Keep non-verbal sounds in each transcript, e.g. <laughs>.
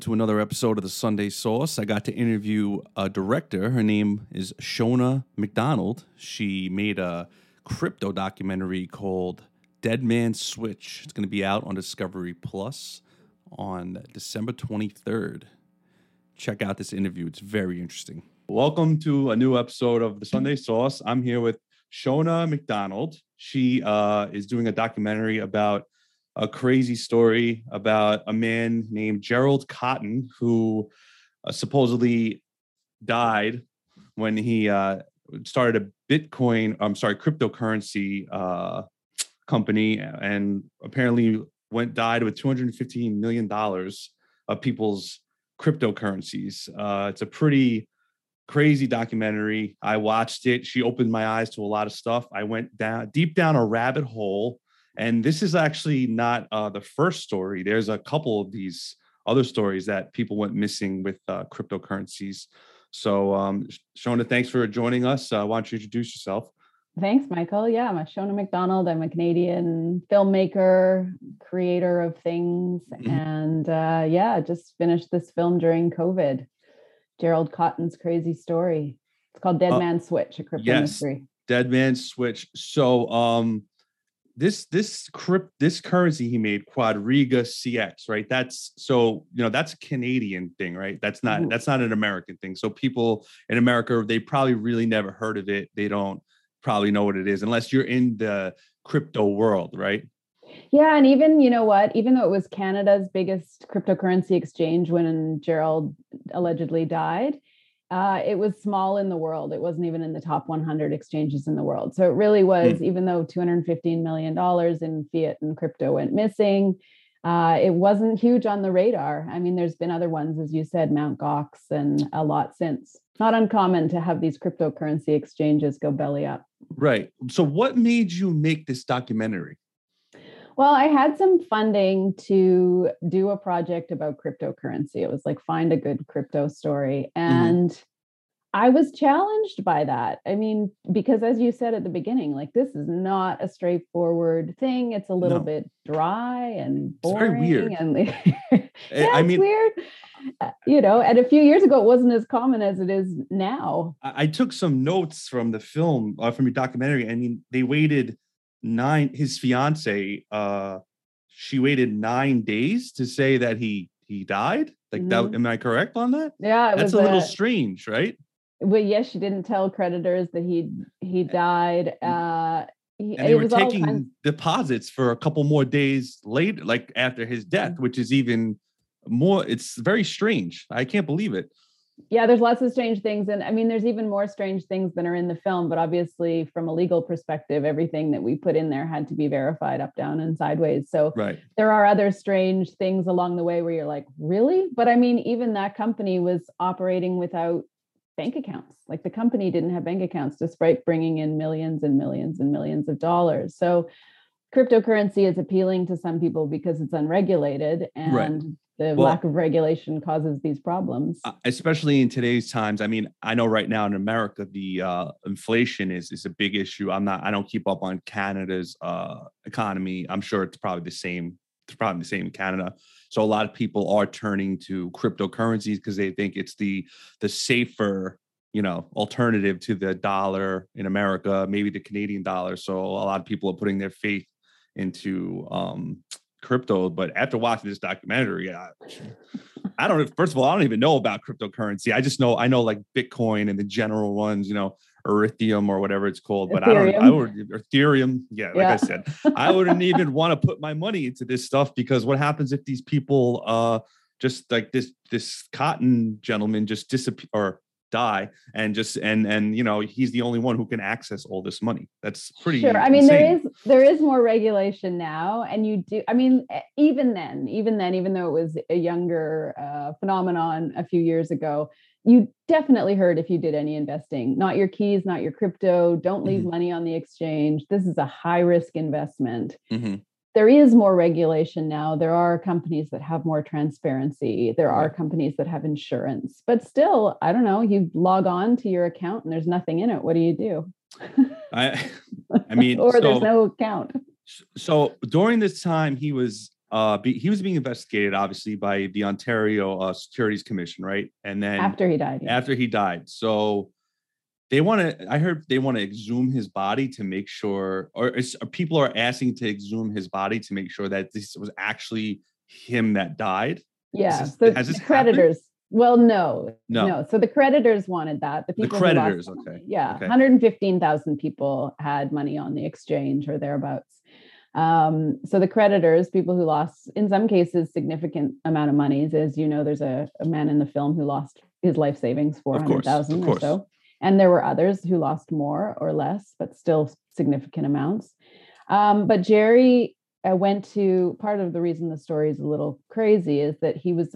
to another episode of the Sunday Sauce. I got to interview a director. Her name is Sheona McDonald. She made a crypto documentary called Dead Man Switch. It's going to be out on Discovery Plus on December 23rd. Check out this interview, it's very interesting. Welcome to a new episode of the Sunday Sauce. I'm here with Sheona McDonald. She uh, is doing a documentary about a crazy story about a man named Gerald Cotten who uh, supposedly died when he uh, started a Bitcoin, I'm sorry, cryptocurrency uh, company, and apparently went died with 215 million dollars of people's cryptocurrencies. Uh, it's a pretty crazy documentary. I watched it. She opened my eyes to a lot of stuff. I went down deep down a rabbit hole and this is actually not uh, the first story. There's a couple of these other stories that people went missing with uh, cryptocurrencies. So, um, Sheona, thanks for joining us. Uh, why don't you introduce yourself? Thanks, Michael. Yeah, I'm a Sheona McDonald. I'm a Canadian filmmaker, creator of things, mm-hmm. and uh, yeah, just finished this film during COVID. Gerald Cotten's crazy story. It's called Dead uh, Man Switch, a crypto yes, mystery. Dead Man Switch. So, um, this this crypt this currency he made quadriga cx right? That's so you know that's a canadian thing right? That's not Ooh. that's not an american thing. So people in america they probably really never heard of it. They don't probably know what it is unless you're in the crypto world right? Yeah and even you know what? Even though it was canada's biggest cryptocurrency exchange when gerald allegedly died uh, it was small in the world. It wasn't even in the top 100 exchanges in the world. So it really was, mm. even though $215 million in fiat and crypto went missing, uh, it wasn't huge on the radar. I mean, there's been other ones, as you said, Mount Gox and a lot since. Not uncommon to have these cryptocurrency exchanges go belly up. Right. So, what made you make this documentary? Well, I had some funding to do a project about cryptocurrency. It was like find a good crypto story. Mm-hmm. And mm-hmm. I was challenged by that. I mean, because as you said at the beginning, like this is not a straightforward thing. It's a little no. bit dry and boring. It's very weird. And <laughs> yeah, I mean, it's weird. Uh, you know, and a few years ago, it wasn't as common as it is now. I, I took some notes from the film, uh, from your documentary. I mean, they waited nine his fiance uh she waited nine days to say that he he died? Like mm-hmm. that am i correct on that? Yeah that's a little strange right? Well yes she didn't tell creditors that he he died uh he, and they were taking kinds- deposits for a couple more days later like after his death mm-hmm. which is even more it's very strange. I can't believe it yeah there's lots of strange things and i mean there's even more strange things than are in the film but obviously from a legal perspective everything that we put in there had to be verified up down and sideways. So right. there are other strange things along the way where you're like really? But i mean even that company was operating without bank accounts. Like the company didn't have bank accounts despite bringing in millions and millions and millions of dollars. So cryptocurrency is appealing to some people because it's unregulated and right the well, lack of regulation causes these problems. Uh, especially in today's times i mean i know right now in america the uh, inflation is is a big issue. I'm not i don't keep up on canada's uh, economy. I'm sure it's probably the same it's probably the same in canada. So a lot of people are turning to cryptocurrencies because they think it's the the safer you know alternative to the dollar in america maybe the canadian dollar. So a lot of people are putting their faith into um crypto, but after watching this documentary, I, I don't. Know, First of all, I don't even know about cryptocurrency. I just know I know like Bitcoin and the general ones, you know, Ethereum or whatever it's called. But Ethereum. I don't. I would Ethereum. Yeah, like yeah. I said, I wouldn't even <laughs> want to put my money into this stuff because what happens if these people, uh, just like this this Cotten gentleman, just disappear or die and just and and you know he's the only one who can access all this money that's pretty sure i mean insane. there is there is more regulation now and you do i mean even then even then even though it was a younger uh, phenomenon a few years ago you definitely heard if you did any investing not your keys not your crypto don't leave mm-hmm. money on the exchange this is a high risk investment mm-hmm there is more regulation now. There are companies that have more transparency. There are companies that have insurance, but still, I don't know. You log on to your account and there's nothing in it. What do you do? I, <laughs> I mean, or so, there's no account. So during this time, he was uh, be, he was being investigated, obviously, by the Ontario uh, Securities Commission, right? And then after he died. yeah. after he died, so they want to. I heard they want to exhume his body to make sure, or, or people are asking to exhume his body to make sure that this was actually him that died. Yeah. this- so has this the creditors. Well, no, No, no. So the creditors wanted that. The The people lost creditors, okay. Yeah, okay. 115,000 people had money on the exchange or thereabouts. Um, so the creditors, people who lost, in some cases, significant amount of monies. As you know, there's a, a man in the film who lost his life savings, 400,000 or so. And there were others who lost more or less, but still significant amounts. Um, but Jerry uh, went to part of the reason the story is a little crazy is that he was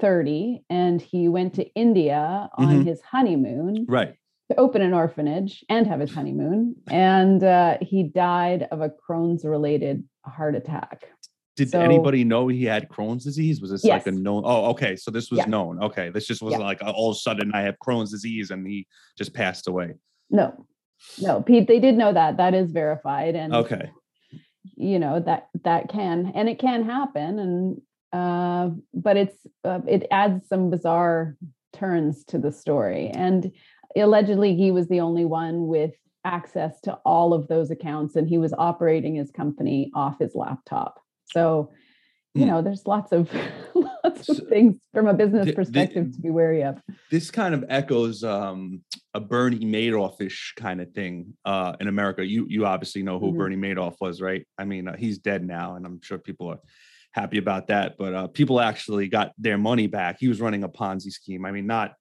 30 and he went to India on Mhm. his honeymoon right. to open an orphanage and have his honeymoon. And uh, he died of a Crohn's related heart attack. Did So- anybody know he had Crohn's disease? Was this like a Yes. known? Oh, okay. So this was Yeah. known. Okay, this just was Yeah. like all of a sudden I have Crohn's disease and he just passed away. No, no, Pete, they did know that. That is verified. And Okay. you know that that can and it can happen and uh but it's uh, it adds some bizarre turns to the story and allegedly he was the only one with access to all of those accounts and he was operating his company off his laptop so you Hmm. know there's lots of <laughs> lots of So, things from a business the- perspective to be wary of This kind of echoes um, a Bernie Madoff-ish kind of thing uh, in America. You you obviously know who Mhm. Bernie Madoff was, right? I mean, uh, he's dead now, and I'm sure people are happy about that. But uh, people actually got their money back. He was running a Ponzi scheme. I mean, not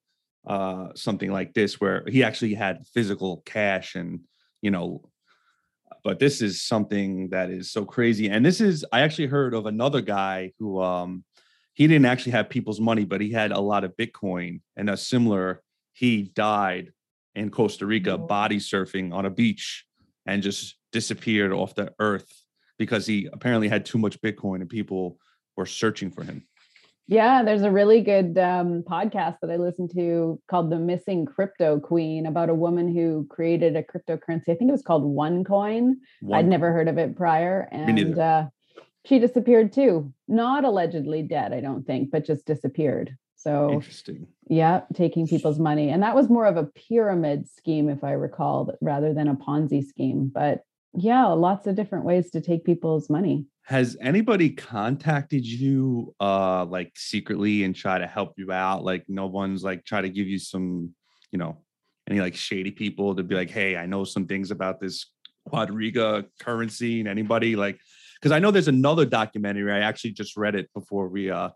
uh, something like this where he actually had physical cash and you know. But this is something that is so crazy, and this is I actually heard of another guy who um, he didn't actually have people's money, but he had a lot of Bitcoin and a similar. He died in Costa Rica body surfing on a beach and just disappeared off the earth because he apparently had too much Bitcoin and people were searching for him. Yeah, there's a really good um, podcast that I listened to called "The Missing Crypto Queen" about a woman who created a cryptocurrency. I think it was called OneCoin. One- I'd never heard of it prior, and uh, she disappeared too. Not allegedly dead, I don't think, but just disappeared. So Interesting. yeah, taking people's money, and that was more of a pyramid scheme, if I recall, rather than a Ponzi scheme. But yeah, lots of different ways to take people's money. Has anybody contacted you uh like secretly and try to help you out? Like no one's like try to give you some, you know, any like shady people to be like, hey, I know some things about this Quadriga currency and anybody like because I know there's another documentary. I actually just read it before we uh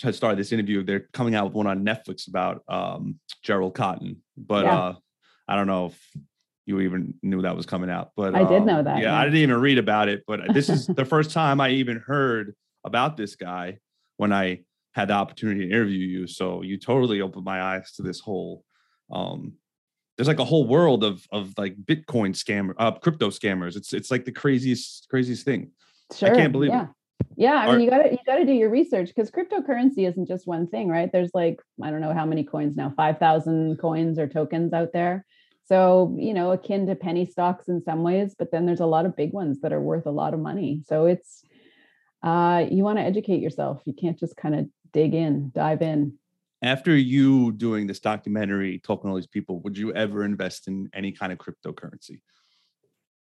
had started this interview. They're coming out with one on Netflix about um Gerald Cotten, but Yeah. uh I don't know if you even knew that was coming out. But I did um, know that, Yeah, yeah. I didn't even read about it, but this is the <laughs> first time I even heard about this guy when I had the opportunity to interview you. So you totally opened my eyes to this whole um there's like a whole world of of like Bitcoin scammer uh crypto scammers. It's it's like the craziest craziest thing. Sure. I can't believe it. yeah. Yeah, I Are- mean, you got to you got to do your research because cryptocurrency isn't just one thing, right? There's like I don't know how many coins now, five thousand coins or tokens out there. So you know, akin to penny stocks in some ways, but then there's a lot of big ones that are worth a lot of money. So it's uh, you want to educate yourself. You can't just kind of dig in, dive in. After you doing this documentary, talking to all these people, would you ever invest in any kind of cryptocurrency?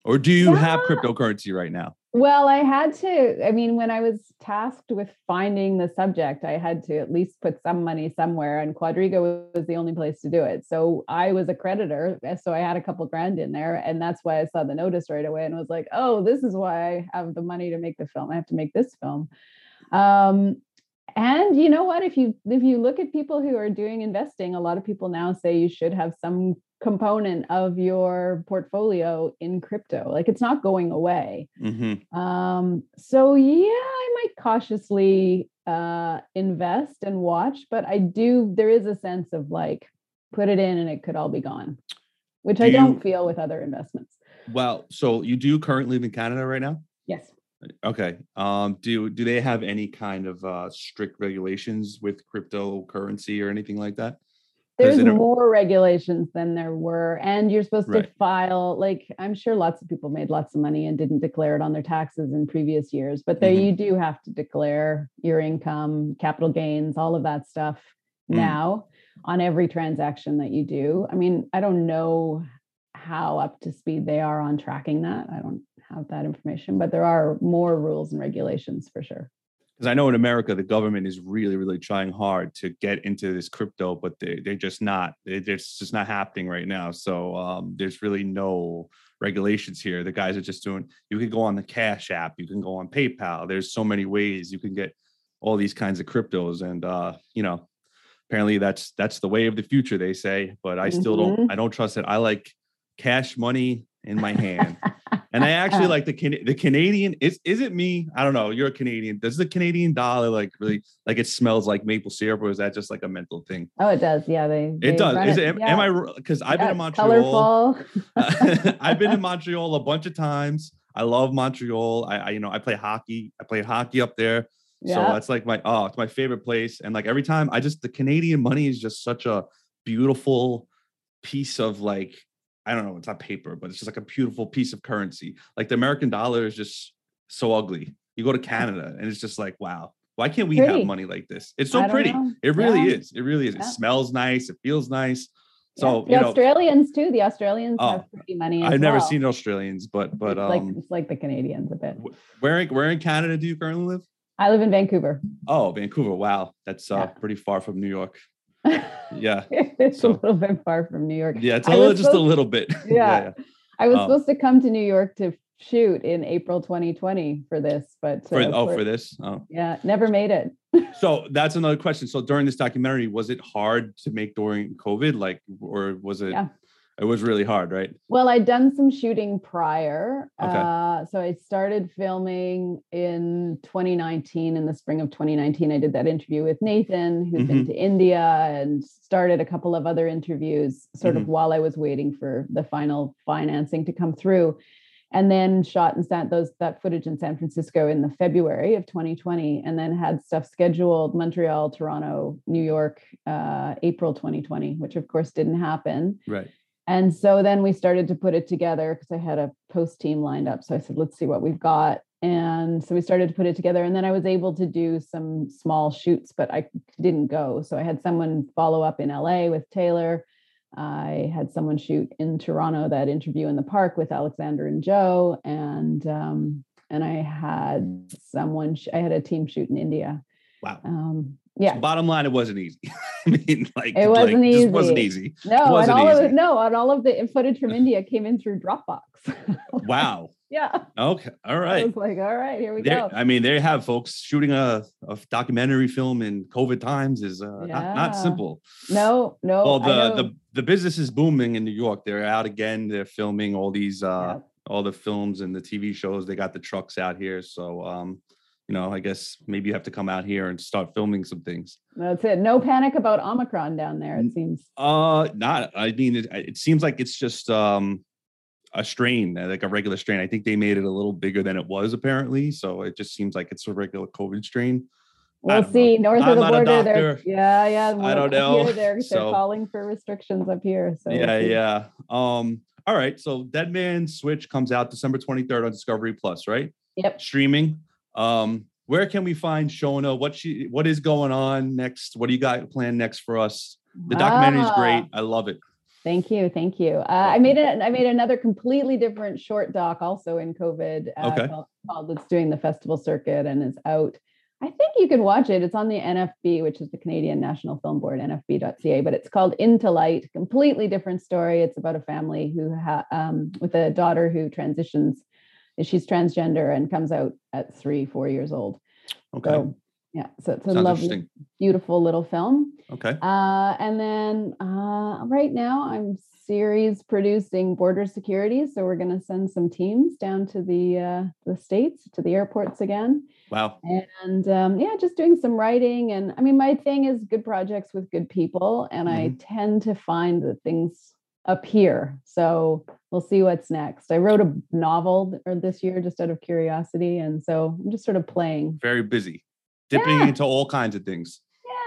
Or do you have cryptocurrency right now? Well, I had to. I mean, when I was tasked with finding the subject, I had to at least put some money somewhere, and Quadriga was the only place to do it. So I was a creditor, eh, so I had a couple grand in there, and that's why I saw the notice right away and was like, "Oh, this is why I have the money to make the film. I have to make this film." Um, and you know what? If you if you look at people who are doing investing, a lot of people now say you should have some component of your portfolio in crypto. Like it's not going away. Mm-hmm. Um, so yeah, I might cautiously uh invest and watch, but I do there is a sense of like put it in and it could all be gone, which Do I don't you- feel with other investments. Well, so you do currently live in Canada right now? Yes. Okay. Um, do do they have any kind of uh, strict regulations with cryptocurrency or anything like that? There's in a- more regulations than there were, and you're supposed to file. Like I'm sure lots of people made lots of money and didn't declare it on their taxes in previous years, but there Mhm. you do have to declare your income, capital gains, all of that stuff Mm. now on every transaction that you do. I mean, I don't know how up to speed they are on tracking that. I don't have that information, but there are more rules and regulations for sure. Because I know in America the government is really, really trying hard to get into this crypto, but they they're just not. It's just not happening right now. So um, there's really no regulations here. The guys are just doing. You can go on the Cash App. You can go on PayPal. There's so many ways you can get all these kinds of cryptos, and uh, you know, apparently that's that's the way of the future. They say, but I still Mhm. don't. I don't trust it. I like cash money in my hand. <laughs> And I actually <laughs> like the Can- the Canadian. Is is it me? I don't know. You're a Canadian. Does the Canadian dollar like really like it smells like maple syrup, or is that just like a mental thing? Oh, it does. Yeah, they. they It does. Is it? Am, yeah. I? Because I've Yeah, been in Montreal. Colorful. <laughs> <laughs> I've been in Montreal a bunch of times. I love Montreal. I, I you know I play hockey. I play hockey up there. So that's like my oh, it's my favorite place. And like every time, I just the Canadian money is just such a beautiful piece of like I don't know, it's not paper, but it's just like a beautiful piece of currency. Like the American dollar is just so ugly. You go to Canada and it's just like wow, why can't we Pretty. have money like this? It's so pretty. know. It really Yeah. is. It really is. It smells nice. It feels nice. Yeah. So the you know, Australians too. The Australians Oh, have pretty money. as I've never well. seen Australians, but but it's um, like it's like the Canadians a bit. where in- where in Canada do you currently live? I live in Vancouver. Oh, Vancouver. Wow, that's uh, Yeah. pretty far from New York. Yeah, <laughs> it's So- a little bit far from New York. yeah, it's a little, just a little bit. <laughs> Yeah. I was Um, supposed to come to New York to shoot in April 2020 for this, but For, uh, oh, for- for this. Oh, yeah, never made it. so that's another question. So during this documentary, was it hard to make during COVID? Like, or was it? Yeah. It was really hard, right? Well, I'd done some shooting prior. Okay. Uh, so I started filming in 2019, in the spring of 2019. I did that interview with Nathan, who's been Mm-hmm. to India, and started a couple of other interviews sort Mm-hmm. of while I was waiting for the final financing to come through. And then shot and sent those that footage in San Francisco in the February of 2020, and then had stuff scheduled Montreal, Toronto, New York, uh, April 2020, which of course didn't happen. Right. And so then we started to put it together because I had a post team lined up. So I said, let's see what we've got. And so we started to put it together. And then I was able to do some small shoots, but I didn't go. So I had someone follow up in LA with Taylor. I had someone shoot in Toronto that interview in the park with Alexander and Joe. And um, and I had someone, sh- I had a team shoot in India. Wow. Um, yeah. So bottom line, it wasn't easy. <laughs> I mean, like It wasn't like, Just wasn't easy. easy. No, and wasn't all of easy. it, no, and all of the footage from India came in through Dropbox. <laughs> Wow. yeah. Okay. All right. I was like, all right, here we go. I mean, there you have folks shooting a, a documentary film in COVID times is uh, not, not simple. No, no. well, the, the the business is booming in New York. They're out again. They're filming all these uh all the films and the TV shows. They got the trucks out here. So um, you know, I guess maybe you have to come out here and start filming some things. That's it. No panic about Omicron down there, it seems. Uh not I mean it, it seems like it's just um a strain, uh, like a regular strain. I think they made it a little bigger than it was apparently. So it just seems like it's a regular COVID strain. We'll don't know. see. North I'm of the border, they're yeah, yeah. I don't <laughs> know. Here, they're, So- they're calling for restrictions up here. So we'll yeah, yeah. Um, all right. So Dead Man Switch comes out December 23rd on Discovery Plus, right? Yep. Streaming. Um, where can we find Sheona? What she what is going on next? What do you got planned next for us? The documentary is Ah, great. I love it. Thank you, thank you. Uh, I made it. I made another completely different short doc also in COVID. Uh, Okay. Called, called "It's Doing the Festival Circuit" and is out. I think you can watch it. It's on the NFB, which is the Canadian National Film Board, NFB.ca. But it's called Into Light. Completely different story. It's about a family who ha- um, with a daughter who transitions. She's transgender and comes out at three, four years old. Okay. So yeah, so it's a Sounds lovely, beautiful little film. Okay. Uh, and then uh, right now I'm series producing border security. So we're going to send some teams down to the uh, the states to the airports again, Wow. and um, yeah, just doing some writing. And I mean, my thing is good projects with good people, and I tend to find that things up here. So we'll see what's next. I wrote a novel or this year just out of curiosity, and so I'm just sort of playing. Very busy. Dipping Yeah. into all kinds of things.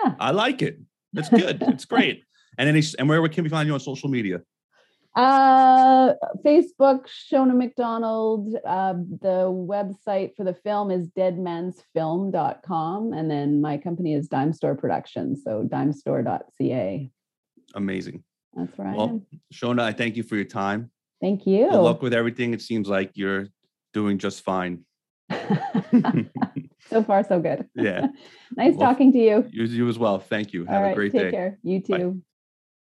Yeah. I like it. It's <laughs> good. it's great. And any and where can we find you on social media? Uh, Facebook, Sheona McDonald. Uh, the website for the film is deadmansfilm.com. And then my company is Dime Store Productions. So dimestore.ca. Amazing. That's right. Well, Sheona, I thank you for your time. Thank you. Good luck with everything. It seems like you're doing just fine. <laughs> <laughs> so far, so good. Yeah. <laughs> nice Well, talking to you. You, you as well. Thank you. All Have right. a great take day. care. You Bye. too.